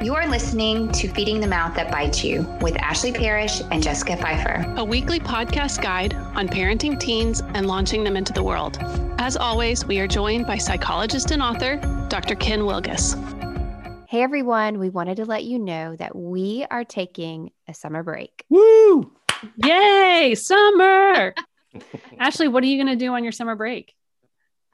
You are listening to Feeding the Mouth That Bites You with Ashley Parrish and Jessica Pfeiffer, a weekly podcast guide on parenting teens and launching them into the world. As always, we are joined by psychologist and author Dr. Ken Wilgus. Hey everyone, we wanted to let you know that we are taking a summer break. Woo! Yay, summer! Ashley, what are you going to do on your summer break?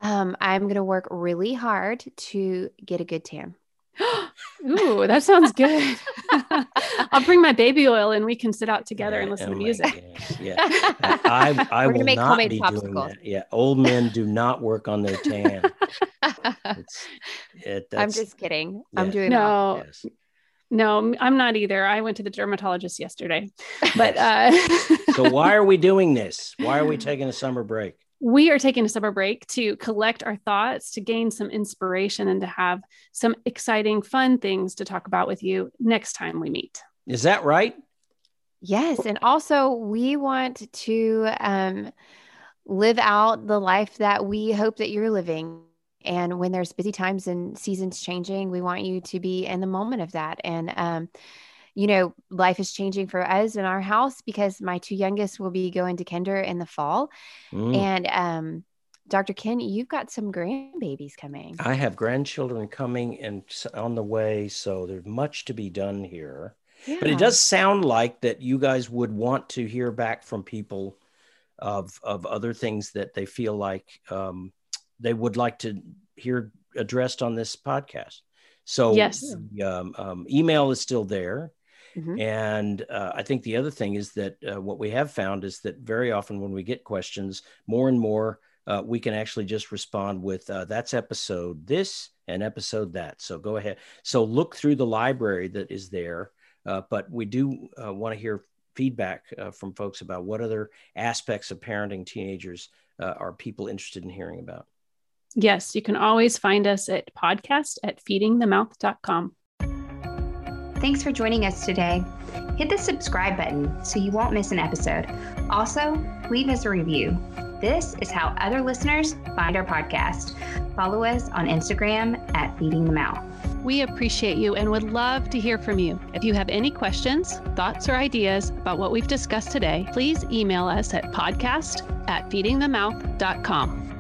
Um, I'm going to work really hard to get a good tan. Ooh, that sounds good. I'll bring my baby oil and we can sit out together yeah, and listen oh to music. Yeah, I, I, I will make not be popsicles. doing that. Yeah, old men do not work on their tan. It, I'm just kidding. Yeah. I'm doing no. Yes. No, I'm not either. I went to the dermatologist yesterday. But uh so why are we doing this? Why are we taking a summer break? We are taking a summer break to collect our thoughts, to gain some inspiration, and to have some exciting, fun things to talk about with you next time we meet. Is that right? Yes. And also, we want to um, live out the life that we hope that you're living. And when there's busy times and seasons changing, we want you to be in the moment of that. And um, you know, life is changing for us in our house because my two youngest will be going to kinder in the fall. Mm. And um, Dr. Ken, you've got some grandbabies coming. I have grandchildren coming and on the way. So there's much to be done here. Yeah. But it does sound like that you guys would want to hear back from people of, of other things that they feel like um, they would like to hear addressed on this podcast. So yes, the, um, um, email is still there. Mm-hmm. And uh, I think the other thing is that uh, what we have found is that very often when we get questions, more and more, uh, we can actually just respond with uh, that's episode this and episode that. So go ahead. So look through the library that is there. Uh, but we do uh, want to hear feedback from folks about what other aspects of parenting teenagers are people interested in hearing about. Yes, you can always find us at podcast at feedingthemouth.com. Thanks for joining us today. Hit the subscribe button so you won't miss an episode. Also, leave us a review. This is how other listeners find our podcast. Follow us on Instagram at Feeding the Mouth. We appreciate you and would love to hear from you. If you have any questions, thoughts, or ideas about what we've discussed today, please email us at podcast at feedingthemouth.com.